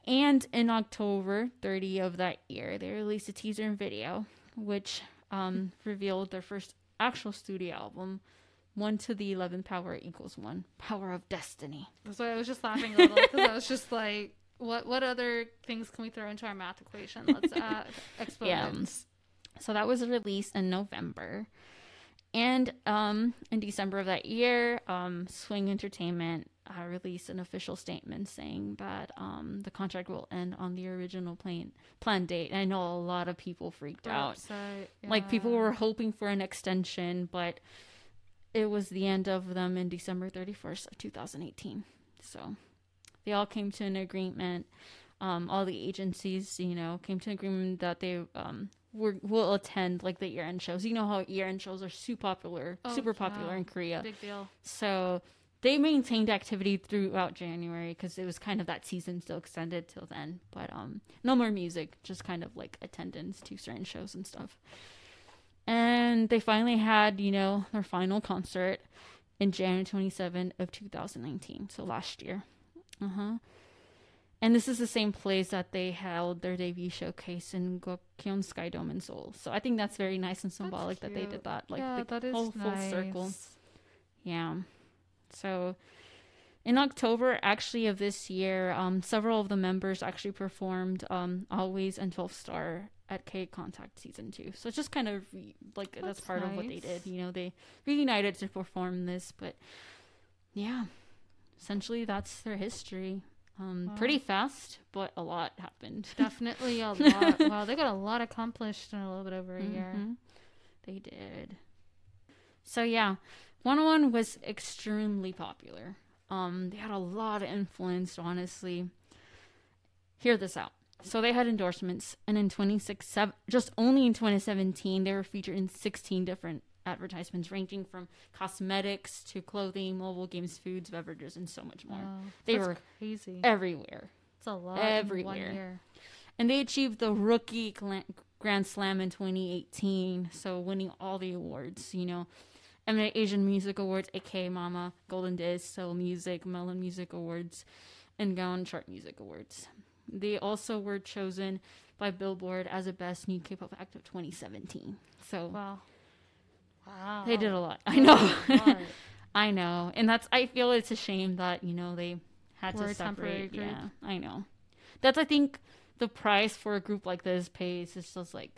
Speaker 2: and in October 30 of that year, they released a teaser and video, which um, revealed their first actual studio album, One to the 11th Power equals One, Power of Destiny.
Speaker 1: That's why I was just laughing a little because I was just like, what what other things can we throw into our math equation? Let's <laughs> add exponents.
Speaker 2: So that was released in November. And um, in December of that year, um, Swing Entertainment uh, released an official statement saying that um, the contract will end on the original plan plan date. I know a lot of people freaked
Speaker 1: We're
Speaker 2: out.
Speaker 1: upset,
Speaker 2: Like people were hoping for an extension, but it was the end of them in December 31st of 2018. So they all came to an agreement. Um, all the agencies, you know, came to an agreement that they um, were, will attend like the year-end shows. You know how year-end shows are super popular,
Speaker 1: Oh,
Speaker 2: super popular
Speaker 1: yeah.
Speaker 2: in Korea.
Speaker 1: big deal.
Speaker 2: So they maintained activity throughout January because it was kind of that season still extended till then. But um, no more music, just kind of like attendance to certain shows and stuff. And they finally had, you know, their final concert in January 27 of 2019, so last year. Uh huh. And this is the same place that they held their debut showcase in Gocheok Sky Dome in Seoul. So I think that's very nice and symbolic that they did that. Like
Speaker 1: yeah,
Speaker 2: the
Speaker 1: that is
Speaker 2: whole full circle. Yeah. So in October actually of this year, um, several of the members actually performed um, Always and 12 Star at K Contact season 2. So it's just kind of like that's,
Speaker 1: That's
Speaker 2: part of what they did. You know, they reunited to perform this, but yeah. Essentially that's their history. Um,
Speaker 1: Wow.
Speaker 2: pretty fast, but a lot happened. <laughs>
Speaker 1: Definitely a <laughs> lot. wow, they got a lot accomplished in a little bit over a year.
Speaker 2: Mhm. They did. So yeah, 101 was extremely popular. Um, they had a lot of influence, honestly. Hear this out. So they had endorsements, and in 26, just only in 2017, they were featured in 16 different advertisements, ranging from cosmetics to clothing, mobile games, foods, beverages, and so much more.
Speaker 1: Wow,
Speaker 2: They were
Speaker 1: crazy.
Speaker 2: Everywhere
Speaker 1: It's a lot
Speaker 2: everywhere. and they achieved the rookie grand slam in 2018 so winning all the awards you know mnet asian music awards aka mama golden disc soul music melon music awards and gaon chart music awards they also were chosen by billboard as a best new k-pop act of 2017 so
Speaker 1: Wow. Wow.
Speaker 2: they did a lot. I know. <laughs> I know. And that's i feel it's a shame that you know they had
Speaker 1: We're
Speaker 2: to
Speaker 1: a temporary
Speaker 2: separate yeah i know. That's i think the price for a group like this pays is just like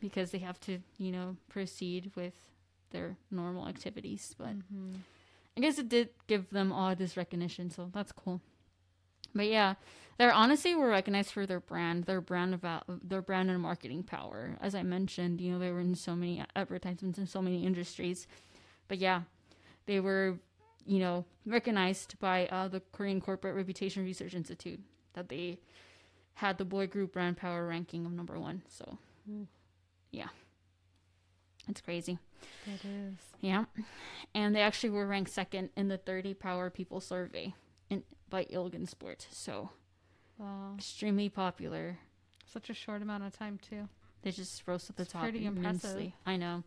Speaker 2: because they have to you know proceed with their normal activities. But
Speaker 1: Mhm.
Speaker 2: i guess it did give them all this recognition so that's cool but yeah they're honestly were recognized for their brand their brand about their brand and marketing power as i mentioned you know they were in so many advertisements in so many industries but yeah they were you know recognized by uh, the korean corporate reputation research institute that they had the boy group brand power ranking of number one so
Speaker 1: Mm.
Speaker 2: yeah it's crazy
Speaker 1: It is.
Speaker 2: yeah. And they actually were ranked second in the 30 Power People survey in, by Ilgan Sport. So
Speaker 1: Wow.
Speaker 2: extremely popular.
Speaker 1: Such a short amount of time too.
Speaker 2: They just rose to the
Speaker 1: It's
Speaker 2: top
Speaker 1: pretty impressive.
Speaker 2: immensely. I know.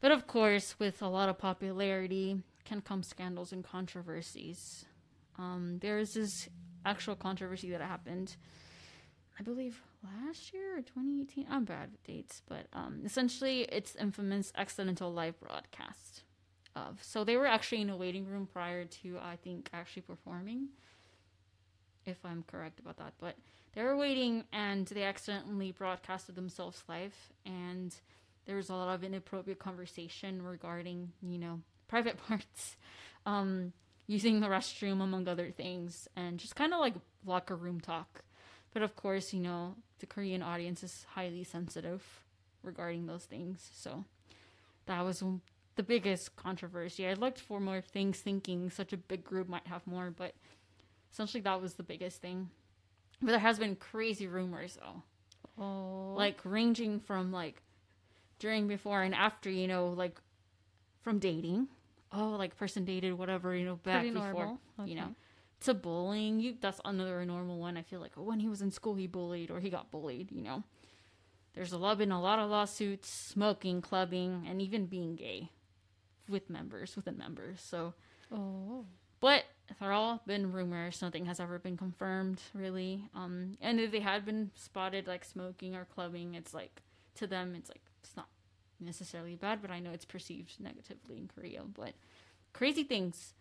Speaker 2: But of course, with a lot of popularity can come scandals and controversies. Um, there is this actual controversy that happened, I believe last year or 2018. I'm bad with dates, but um, essentially, it's infamous accidental live broadcast of. So they were actually in a waiting room prior to, I think, actually performing, if I'm correct about that. But they were waiting and they accidentally broadcasted themselves live, and there was a lot of inappropriate conversation regarding, you know, <laughs> private parts, um, using the restroom, among other things, and just kind of like locker room talk. But of course, you know, the Korean audience is highly sensitive regarding those things. So that was the biggest controversy. I looked for more things, thinking such a big group might have more, but Essentially, that was the biggest thing. But there has been crazy rumors though,
Speaker 1: Oh.
Speaker 2: like ranging from like during, before, and after. You know, like from dating. Oh, like person dated whatever you know back
Speaker 1: Pretty
Speaker 2: before.
Speaker 1: normal.
Speaker 2: You know, to bullying. You that's another normal one. I feel like when he was in school, he bullied or he got bullied. You know, there's a lot been a lot of lawsuits, smoking, clubbing, and even being gay with members within members. So,
Speaker 1: Oh.
Speaker 2: but they're all been rumors. Nothing has ever been confirmed, really. Um, and if they had been spotted like smoking or clubbing, it's like to them, it's like it's not necessarily bad, but I know it's perceived negatively in Korea. But crazy things,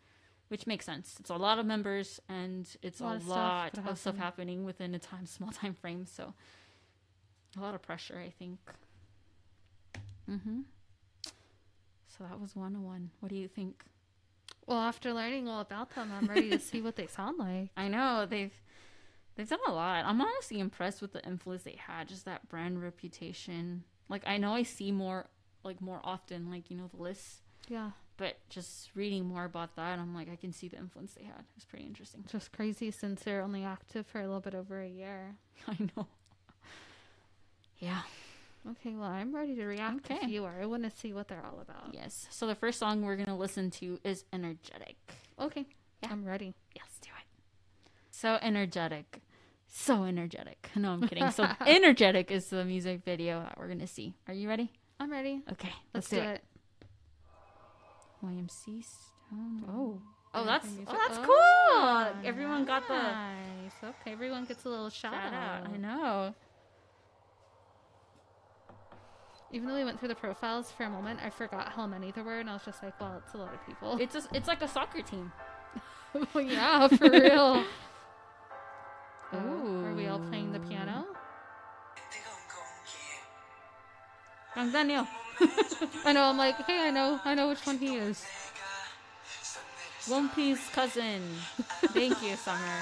Speaker 2: which makes sense. It's a lot of members, and it's a
Speaker 1: A lot
Speaker 2: lot,
Speaker 1: of stuff
Speaker 2: of stuff happening within a time <laughs> small time frame. So a lot of pressure, I think. Mm-hmm. So that was one on one. What do you think?
Speaker 1: Well, after learning all about them, I'm ready to see what they sound like. <laughs>
Speaker 2: I know they've they've done a lot. I'm honestly impressed with the influence they had, just that brand reputation. Like I know I see more like more often, like you know the lists,
Speaker 1: Yeah.
Speaker 2: but just reading more about that, I'm like I can see the influence they had. It's pretty interesting.
Speaker 1: Just crazy since they're only active for a little bit over a year. <laughs>
Speaker 2: I know. Yeah.
Speaker 1: Okay, well, I'm ready to react
Speaker 2: Okay.
Speaker 1: if you are. I want to see what they're all about.
Speaker 2: Yes. So the first song we're gonna listen to is "Energetic."
Speaker 1: Okay,
Speaker 2: Yeah.
Speaker 1: I'm ready.
Speaker 2: Yes, do it. So energetic. So energetic. <laughs> No, I'm <laughs> kidding. So energetic is the music video that we're gonna see. Are you ready?
Speaker 1: I'm ready.
Speaker 2: Okay,
Speaker 1: Let's, do it.
Speaker 2: YMC Stone.
Speaker 1: Oh.
Speaker 2: Oh,
Speaker 1: oh
Speaker 2: that's oh, that's
Speaker 1: Oh,
Speaker 2: cool. Everyone got the
Speaker 1: Nice. Okay, everyone gets a little shout,
Speaker 2: shout out.
Speaker 1: out.
Speaker 2: I know.
Speaker 1: Even though we went through the profiles for a moment, I forgot how many there were, and I was just like, well, it's a lot of people.
Speaker 2: It's just, it's like a soccer team. <laughs>
Speaker 1: Oh, yeah, for real. <laughs> Oh,
Speaker 2: Ooh.
Speaker 1: are we all playing the piano?
Speaker 2: Kang Daniel. <laughs>
Speaker 1: I know. I'm like, hey, I know, I know which one he is.
Speaker 2: One Piece cousin. Thank you, Summer.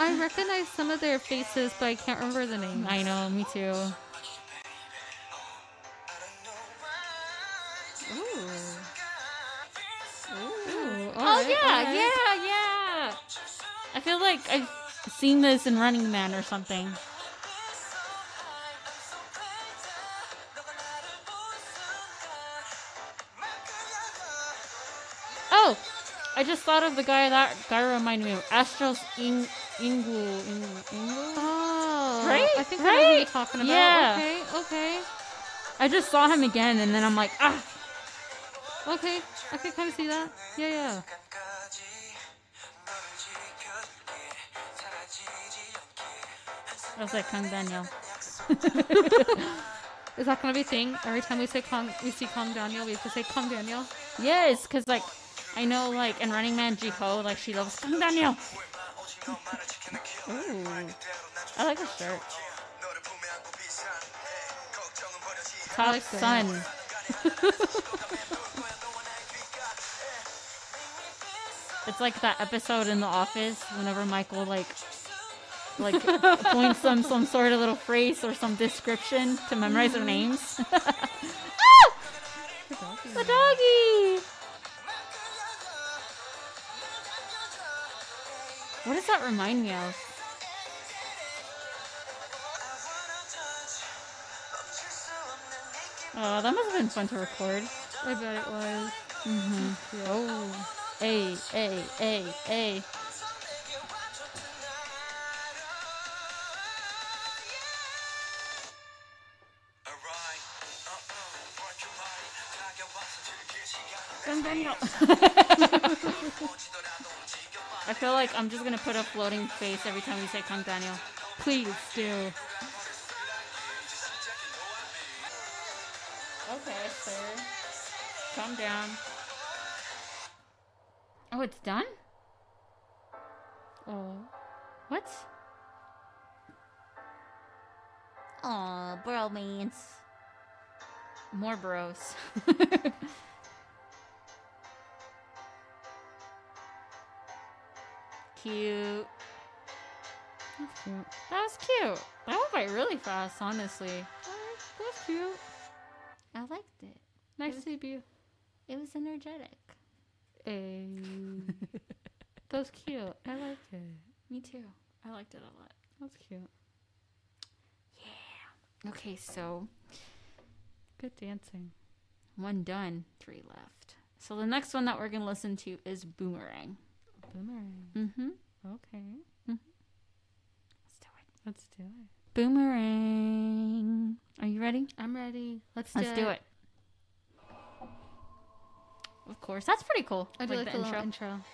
Speaker 1: I recognize some of their faces, but I can't remember the names.
Speaker 2: I know, me too. Yeah, yeah. I feel like I've seen this in Running Man or something. Oh, I just thought of the guy that guy reminded me of Astros Ing Ingu Ingu. Ingu?
Speaker 1: Oh,
Speaker 2: Right?
Speaker 1: I think I know who you're
Speaker 2: Right?
Speaker 1: talking about.
Speaker 2: Yeah.
Speaker 1: Okay, okay,
Speaker 2: I just saw him again, and then I'm like, ah,
Speaker 1: okay. I can kind of see that. Yeah, yeah.
Speaker 2: I was like Kang Daniel. <laughs>
Speaker 1: Is that gonna be a thing? Every time we say Kong, we see Kong Daniel, we have to say Kong Daniel.
Speaker 2: Yes, because like I know like in Running Man Jihyo, like she loves Kong Daniel. Ooh, I like her shirt. Top
Speaker 1: like.
Speaker 2: Sun. it's like that episode in The Office whenever Michael like like points them some sort of little phrase or some description to memorize their names. <laughs> Ah! The doggy. What does that remind me of? Oh, that must have been fun to record.
Speaker 1: I bet it was.
Speaker 2: Mm-hmm. Oh, hey, hey, hey, hey. Like I'm just gonna put a floating face every time you say Kang Daniel.
Speaker 1: Please do.
Speaker 2: Okay, sir. Calm down. Oh, it's done?
Speaker 1: Oh.
Speaker 2: What? Aw, bromance. More bros. <laughs> cute.
Speaker 1: That's cute.
Speaker 2: That was cute. That went by really fast, honestly.
Speaker 1: That's cute.
Speaker 2: I liked it.
Speaker 1: Nice debut.
Speaker 2: It was energetic.
Speaker 1: Hey. <laughs> was cute. I like it.
Speaker 2: Me too. I liked it a lot.
Speaker 1: That's cute. Yeah.
Speaker 2: Okay, so
Speaker 1: Good dancing.
Speaker 2: one done, three left. So the next one that we're gonna listen to is Boomerang.
Speaker 1: Boomerang.
Speaker 2: Mm-hmm.
Speaker 1: Okay.
Speaker 2: Let's do it.
Speaker 1: Let's do it.
Speaker 2: Boomerang. Are you ready?
Speaker 1: I'm ready. Let's do
Speaker 2: Let's
Speaker 1: it.
Speaker 2: do it. Of course, that's pretty cool.
Speaker 1: I do like,
Speaker 2: the
Speaker 1: the
Speaker 2: intro.
Speaker 1: intro.
Speaker 2: 101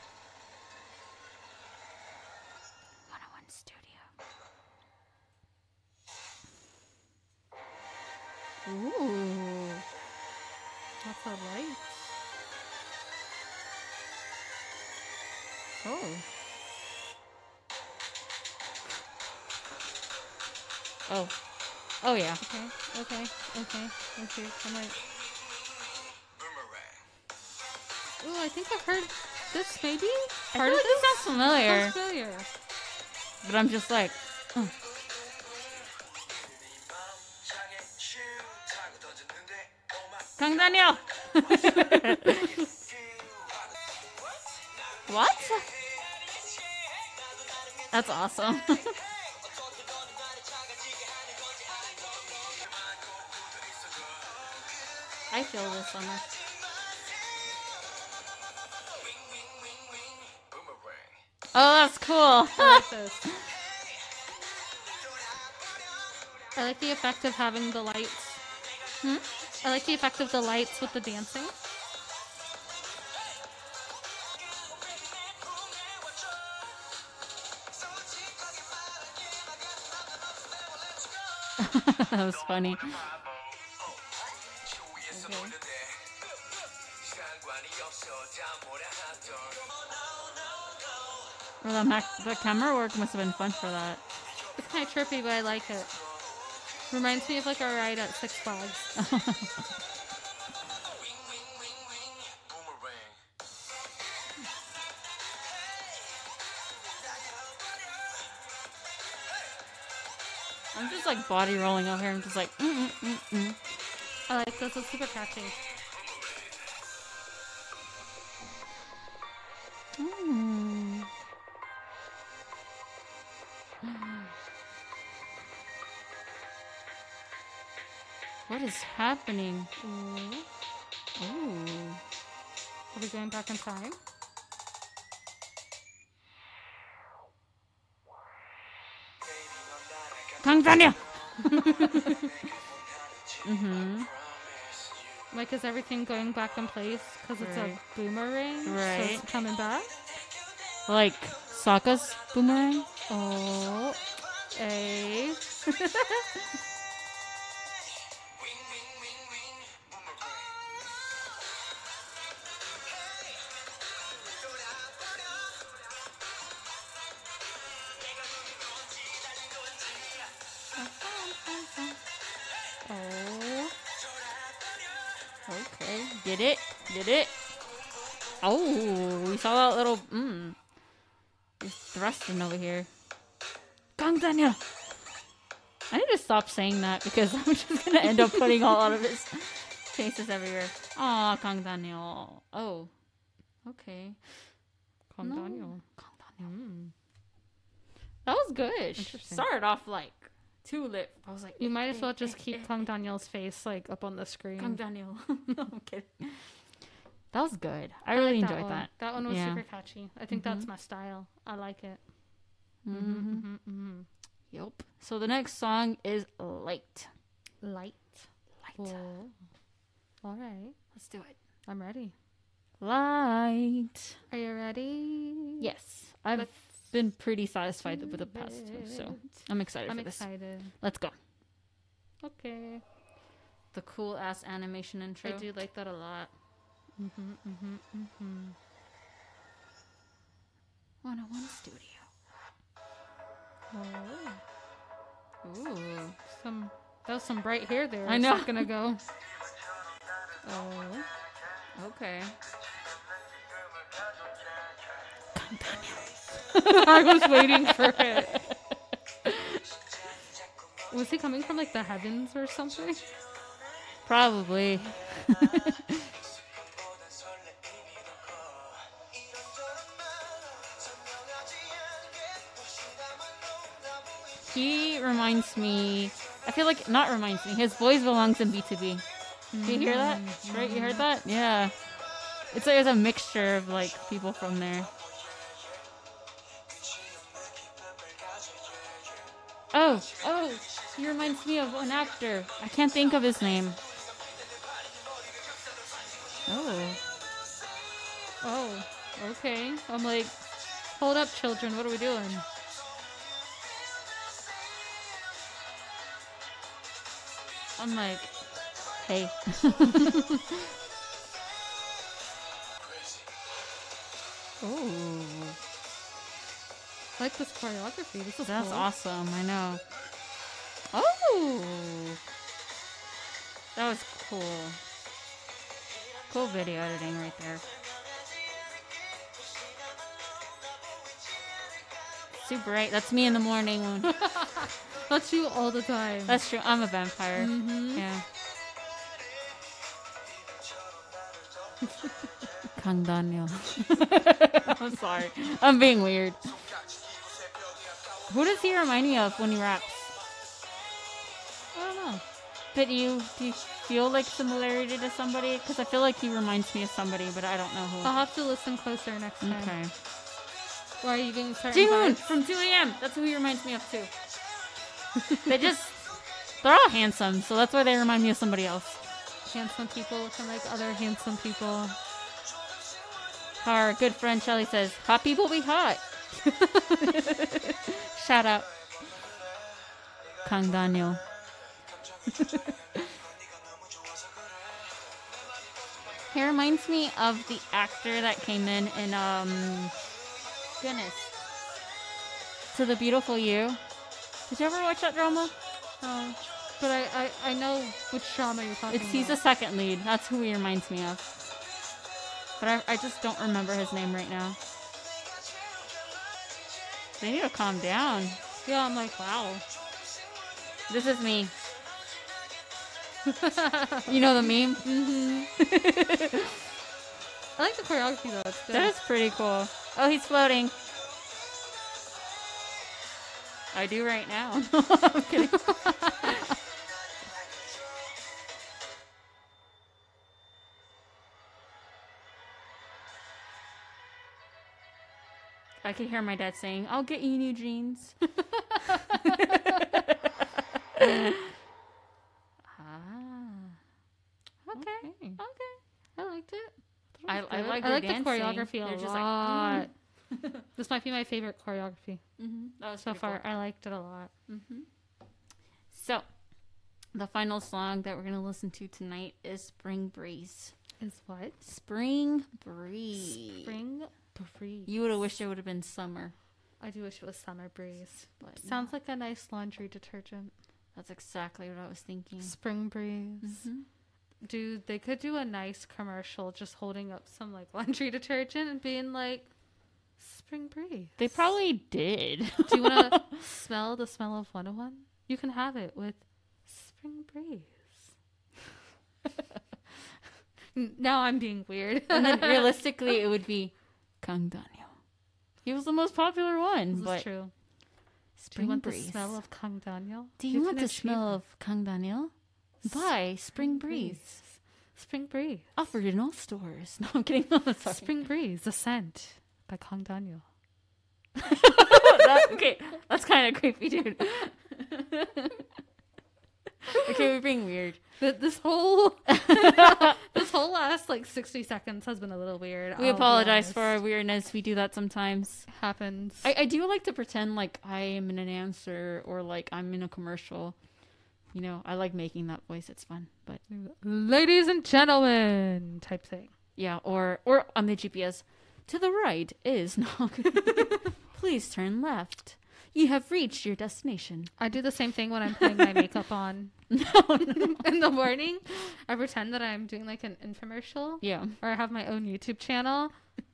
Speaker 2: Studio. Ooh.
Speaker 1: Lots of lights.
Speaker 2: Oh. Oh. Oh yeah.
Speaker 1: Okay. Okay. Okay. Okay. I might. Ooh, I think I've heard this maybe. Part of
Speaker 2: this sounds familiar.
Speaker 1: Sounds familiar.
Speaker 2: But I'm just like. Ugh. Kang Daniel. <laughs> <laughs> what? That's awesome. <laughs> I feel this summer. Oh, that's cool.
Speaker 1: I like <laughs> this. I like the effect of having the lights.
Speaker 2: Hmm?
Speaker 1: I like the effect of the lights with the dancing. <laughs>
Speaker 2: that was funny. Well, the, the camera work must have been fun for that.
Speaker 1: It's kind of trippy, but I like it. Reminds me of like a ride at Six Flags. <laughs>
Speaker 2: I'm just like body rolling over here. I'm just like, mm mm mm mm.
Speaker 1: I like this. It's super catchy.
Speaker 2: Mm. What is happening?
Speaker 1: Ooh.
Speaker 2: Ooh.
Speaker 1: Are we going back in time?
Speaker 2: Tanzania. mm-hmm.
Speaker 1: Like, is everything going back in place because it's
Speaker 2: right.
Speaker 1: a boomerang?
Speaker 2: Right.
Speaker 1: So it's coming back?
Speaker 2: Like, Sokka's boomerang?
Speaker 1: Oh. Eh.
Speaker 2: A. <laughs> Did it? Oh, we saw that little mm, just thrusting over here. Kang Daniel. I need to stop saying that because <laughs> I'm just gonna end up putting all out of his faces everywhere. Aw, oh, Kang Daniel. Oh, okay.
Speaker 1: Kang
Speaker 2: no. Daniel. Kang Daniel.
Speaker 1: Mm.
Speaker 2: That was good. Started off like too lit. I was like,
Speaker 1: you might as well just <laughs> keep Kang Daniel's face like up on the screen.
Speaker 2: Kang Daniel. <laughs> no, I'm kidding. That was good. I, really
Speaker 1: like
Speaker 2: enjoyed
Speaker 1: one.
Speaker 2: that.
Speaker 1: That one was
Speaker 2: Yeah.
Speaker 1: super catchy. I think that's
Speaker 2: Mhm.
Speaker 1: my style. I like it.
Speaker 2: Mm-hmm.
Speaker 1: Mm-hmm, mm-hmm.
Speaker 2: Yep. So the next song is Light.
Speaker 1: Light.
Speaker 2: Light.
Speaker 1: Oh. All right.
Speaker 2: Let's do it.
Speaker 1: I'm ready.
Speaker 2: Light.
Speaker 1: Are you ready?
Speaker 2: Yes. I've
Speaker 1: Let's
Speaker 2: been pretty satisfied with the past two, so. I'm excited
Speaker 1: I'm
Speaker 2: for this.
Speaker 1: excited.
Speaker 2: Let's go.
Speaker 1: Okay.
Speaker 2: The cool ass animation intro.
Speaker 1: I do like that a lot. Mm-hmm, mm-hmm, mm-hmm.
Speaker 2: 101 Studio.
Speaker 1: Oh.
Speaker 2: Ooh.
Speaker 1: Some that was some bright hair there.
Speaker 2: I know.
Speaker 1: second ago. <laughs> Oh.
Speaker 2: Okay. <laughs>
Speaker 1: I was waiting for it. Was he coming from like the heavens or something?
Speaker 2: Probably. <laughs> he reminds me. I feel like not reminds me. His voice belongs in BTOB. Do you hear that? Mm-hmm. Right? You heard that? Yeah. It's like it's a mixture of like people from there. Oh, oh, he reminds me of an actor. I can't think of his name. Oh.
Speaker 1: Oh, okay. I'm like, hold up, children. What are we doing?
Speaker 2: I'm like, hey. <laughs> oh,
Speaker 1: I like this choreography. This is
Speaker 2: that's
Speaker 1: cool.
Speaker 2: awesome. I know. Oh, that was cool. Cool video editing right there. Super bright. That's me in the morning. <laughs>
Speaker 1: That's you all the time.
Speaker 2: That's true. I'm a vampire.
Speaker 1: Mhm.
Speaker 2: Yeah. <laughs> Kang Daniel. <laughs> I'm sorry. I'm being weird. Who does he remind me of when he raps?
Speaker 1: I don't know.
Speaker 2: But you, do you feel like similarity to somebody? Because I feel like he reminds me of somebody, but I don't know who.
Speaker 1: I'll have to listen closer next time.
Speaker 2: Okay.
Speaker 1: Why are you getting certain
Speaker 2: June
Speaker 1: vibes?
Speaker 2: from 2 a.m. That's who he reminds me of too. <laughs> they just, they're all handsome, so that's why they remind me of somebody else.
Speaker 1: Handsome people looking like other handsome people.
Speaker 2: Our good friend Shelly says, "Hot people be hot." <laughs> Shout out, Kang Daniel. <laughs> he reminds me of the actor that came in in um, goodness, to the Beautiful You. Did you ever watch that drama?
Speaker 1: Oh, but I, I, I know which drama you're talking
Speaker 2: It's he's
Speaker 1: a
Speaker 2: second lead. That's who he reminds me of. But I, I just don't remember his name right now. They need to calm down.
Speaker 1: yeah, I'm like, wow.
Speaker 2: This is me. <laughs> You know the meme?
Speaker 1: hmm <laughs> I like the choreography though. It's good.
Speaker 2: That is pretty cool. Oh, he's floating. I do right now. <laughs> <laughs> I'm kidding. I can hear my dad saying, I'll get you new jeans. <laughs> ah. Okay.
Speaker 1: Okay.
Speaker 2: Okay.
Speaker 1: I liked it.
Speaker 2: I,
Speaker 1: That
Speaker 2: I like,
Speaker 1: I like the choreography a
Speaker 2: They're just like,
Speaker 1: lot. <laughs> this might be my favorite choreography
Speaker 2: mm-hmm.
Speaker 1: So far. I liked it a lot.
Speaker 2: Mm-hmm. So, the final song that we're gonna listen to tonight is "Spring Breeze."
Speaker 1: Is what?
Speaker 2: Spring Breeze.
Speaker 1: Spring breeze.
Speaker 2: You would have wished it would have been summer,
Speaker 1: I do wish it was summer breeze.
Speaker 2: but
Speaker 1: Sounds like a nice laundry detergent.
Speaker 2: that's exactly what I was thinking.
Speaker 1: Spring breeze.
Speaker 2: Mhm.
Speaker 1: Dude, they could do a nice commercial just holding up some like <laughs> laundry detergent and being like, "Spring breeze."
Speaker 2: They probably did.
Speaker 1: Do you want to <laughs> smell the smell of 101? You can have it with Spring Breeze. <laughs> Now I'm being weird. <laughs>
Speaker 2: and then realistically, it would be Kang Daniel. He was the most popular one,
Speaker 1: this
Speaker 2: but
Speaker 1: true. Do
Speaker 2: Spring
Speaker 1: you want
Speaker 2: Breeze.
Speaker 1: the smell of Kang Daniel?
Speaker 2: Do you, want the smell
Speaker 1: it.
Speaker 2: of Kang Daniel? Buy Spring Breeze.
Speaker 1: Spring Breeze.
Speaker 2: Offered in all stores. No, I'm kidding. Sorry.
Speaker 1: Spring Breeze, The Scent by Kang Daniel. <laughs>
Speaker 2: That- okay, that's kind of creepy, dude. <laughs> okay, we're being weird.
Speaker 1: Th- This whole <laughs> this whole last like 60 seconds has been a little weird.
Speaker 2: We
Speaker 1: I'll
Speaker 2: apologize for our weirdness. We do that sometimes.
Speaker 1: happens.
Speaker 2: I, I do like to pretend like I am in an announcer or like I'm in a commercial. You know, I like making that voice. It's fun. But
Speaker 1: Ladies and gentlemen, type thing.
Speaker 2: yeah, or or on the GPS, to the right is no. <laughs> Please turn left. You have reached your destination.
Speaker 1: I do the same thing when I'm putting my makeup on <laughs>
Speaker 2: No, no. <laughs>
Speaker 1: in the morning. I pretend that I'm doing like an infomercial
Speaker 2: Yeah.
Speaker 1: or I have my own YouTube channel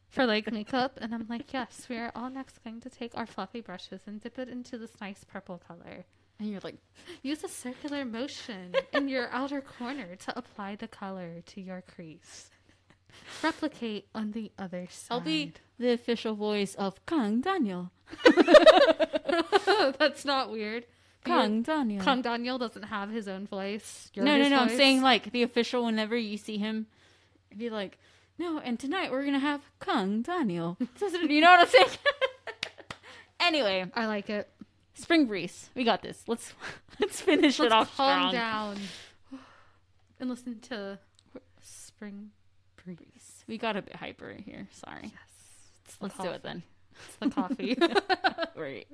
Speaker 1: for like makeup and I'm like, yes, we are all next going to take our fluffy brushes and dip it into this nice purple color.
Speaker 2: And you're like,
Speaker 1: Use a circular motion in your outer corner to apply the color to your crease. Replicate on the other side.
Speaker 2: I'll be the official voice of Kang Daniel. <laughs>
Speaker 1: That's not weird.
Speaker 2: Kang Daniel.
Speaker 1: Kang Daniel doesn't have his own voice. You're
Speaker 2: no, no, no. I'm saying like the official. Whenever you see him, be like, no. And tonight we're gonna have Kang Daniel. <laughs> you know what I'm saying? <laughs> anyway,
Speaker 1: I like it.
Speaker 2: spring breeze. We got this. Let's let's finish
Speaker 1: Let's
Speaker 2: it off
Speaker 1: calm
Speaker 2: strong.
Speaker 1: down <sighs> and listen to Spring Breeze.
Speaker 2: We got a bit hyper here. Sorry.
Speaker 1: It's
Speaker 2: Let's do it then.
Speaker 1: It's the coffee. <laughs> <laughs>
Speaker 2: Right.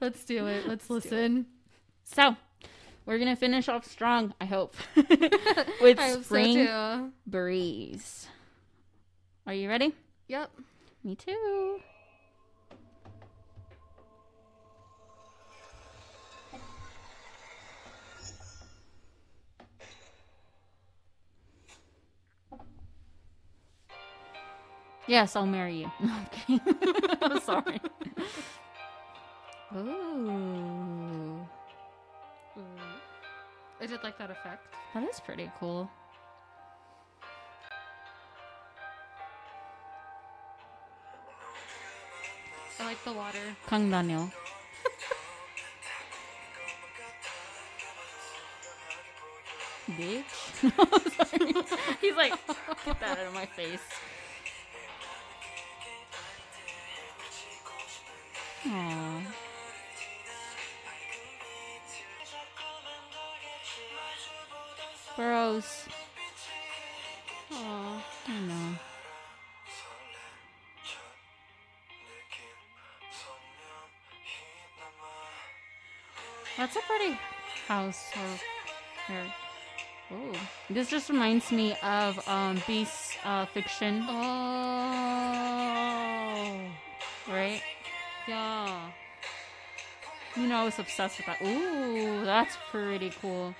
Speaker 1: Let's do it. Let's,
Speaker 2: Let's
Speaker 1: listen.
Speaker 2: So we're gonna finish off strong. I hope <laughs> with
Speaker 1: I hope
Speaker 2: spring
Speaker 1: so
Speaker 2: breeze. Are you ready?
Speaker 1: Yep.
Speaker 2: Me too. Yes, I'll marry you. <laughs> okay. <laughs> I'm sorry. Ooh,
Speaker 1: I did like that effect.
Speaker 2: that is pretty cool.
Speaker 1: I like the water.
Speaker 2: Kang Daniel. <laughs> Bitch. He's like, get that out of my face. Aww. Bros. I know. That's a pretty house or, or oh. This just reminds me of um Beast uh fiction,
Speaker 1: Oh.
Speaker 2: right?
Speaker 1: Yeah.
Speaker 2: You know I was obsessed with that. Ooh, that's pretty cool.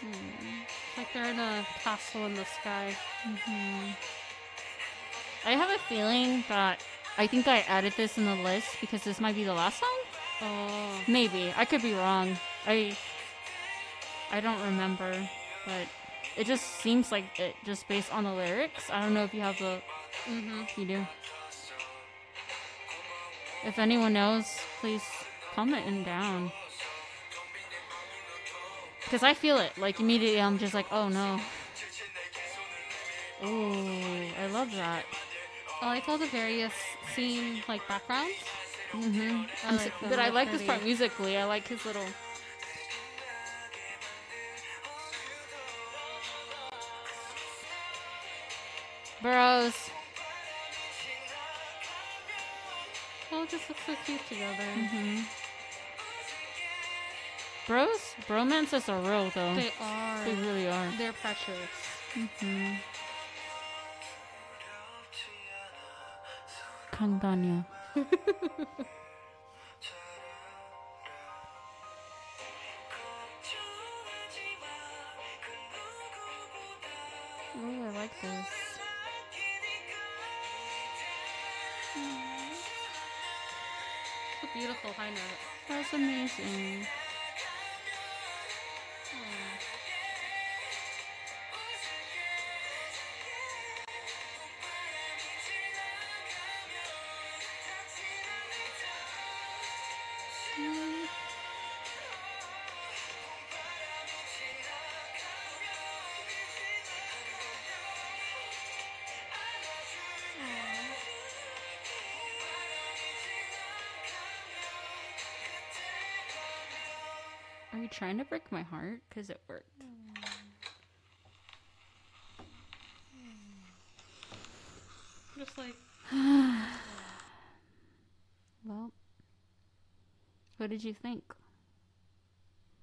Speaker 2: Hmm.
Speaker 1: Like they're in a castle in the sky. Mm-hmm.
Speaker 2: I have a feeling that I think I added this in the list because this might be the last song.
Speaker 1: Oh.
Speaker 2: Maybe I could be wrong. I I don't remember, but it just seems like it just based on the lyrics. I don't know if you have the
Speaker 1: Mm-hmm.
Speaker 2: you do. If anyone knows, please comment in down. Because I feel it. Like immediately I'm just like, oh no. Ooh, I love that.
Speaker 1: I like all the various scene like backgrounds.
Speaker 2: Mm-hmm.
Speaker 1: I like them.
Speaker 2: but I like this part musically. I like his little. Bros.
Speaker 1: Oh, it just looks so cute together.
Speaker 2: Mm-hmm. Bros? Bromances are real though.
Speaker 1: They are.
Speaker 2: They really are.
Speaker 1: They're precious.
Speaker 2: Mm-hmm. 강다녀. <laughs> Oh, I like this. Amazing. Trying to break my heart? Because it worked. Hmm.
Speaker 1: Just like <sighs>
Speaker 2: Well, what did you think?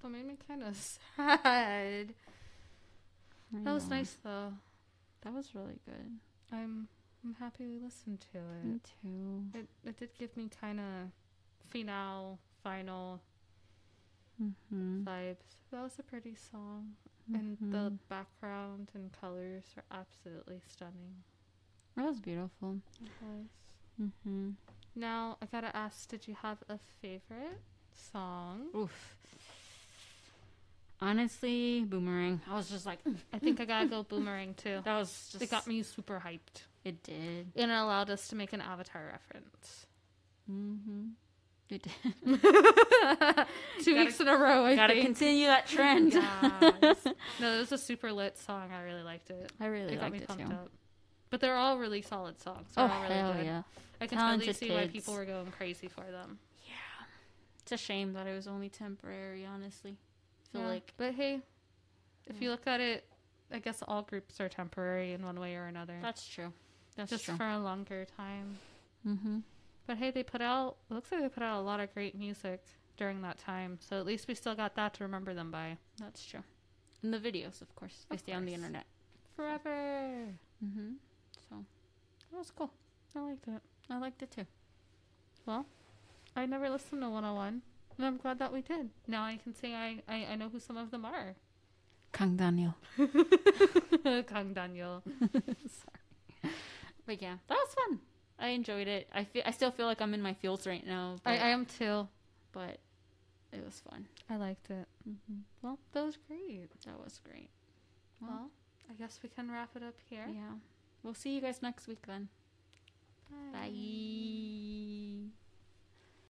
Speaker 1: that made me kind of <laughs> sad. That was nice though.
Speaker 2: That was really good.
Speaker 1: I'm I'm happy we listened to it.
Speaker 2: Me too.
Speaker 1: It it did give me kind of final final
Speaker 2: Mm-hmm.
Speaker 1: vibes. That was a pretty song, and the
Speaker 2: Mhm.
Speaker 1: background and colors are absolutely stunning.
Speaker 2: That was beautiful.
Speaker 1: It was.
Speaker 2: Mm-hmm.
Speaker 1: Now I gotta ask, did you have a favorite song?
Speaker 2: Oof. Honestly, boomerang. I was just like, mm.
Speaker 1: I think I gotta go <laughs> boomerang too.
Speaker 2: that was just.
Speaker 1: It got me super hyped,
Speaker 2: It did.
Speaker 1: and it allowed us to make an Avatar reference.
Speaker 2: Mm-hmm. It did. <laughs>
Speaker 1: Two
Speaker 2: Gotta-
Speaker 1: weeks in a row. I
Speaker 2: Gotta
Speaker 1: think.
Speaker 2: continue that trend. <laughs>
Speaker 1: Yes. no, it was a super lit song. I really liked it.
Speaker 2: I really
Speaker 1: it got
Speaker 2: liked
Speaker 1: me
Speaker 2: it too.
Speaker 1: up. But they're all really solid songs. They're
Speaker 2: Oh
Speaker 1: all really
Speaker 2: hell
Speaker 1: good.
Speaker 2: yeah!
Speaker 1: I can totally
Speaker 2: Talented
Speaker 1: see why people were going crazy for them.
Speaker 2: Yeah, it's a shame that it was only temporary. Honestly, I feel
Speaker 1: Yeah.
Speaker 2: like
Speaker 1: but hey, if
Speaker 2: Yeah.
Speaker 1: you look at it, I guess all groups are temporary in one way or another.
Speaker 2: that's true. That's
Speaker 1: just
Speaker 2: true.
Speaker 1: for a longer time.
Speaker 2: mm-hmm.
Speaker 1: But hey, they put out. It looks like they put out a lot of great music during that time. So at least we still got that to remember them by
Speaker 2: That's true. And the videos, of course, they
Speaker 1: Of
Speaker 2: stay on the internet.
Speaker 1: forever.
Speaker 2: Mm-hmm. So that was cool.
Speaker 1: I liked it.
Speaker 2: I liked it too.
Speaker 1: Well, I never listened to 101, and I'm glad that we did. Now I can say I, I, I know who some of them are.
Speaker 2: Kang Daniel. <laughs> <laughs>
Speaker 1: Kang Daniel. <laughs> Sorry.
Speaker 2: But yeah, that was fun. I enjoyed it. I feel. I still feel like I'm in my feels right now. But,
Speaker 1: I, I am too.
Speaker 2: but it was fun.
Speaker 1: I liked it.
Speaker 2: Mm-hmm.
Speaker 1: Well, that was great.
Speaker 2: That was great.
Speaker 1: Well, I guess we can wrap it up here.
Speaker 2: Yeah. We'll see you guys next week then. Bye.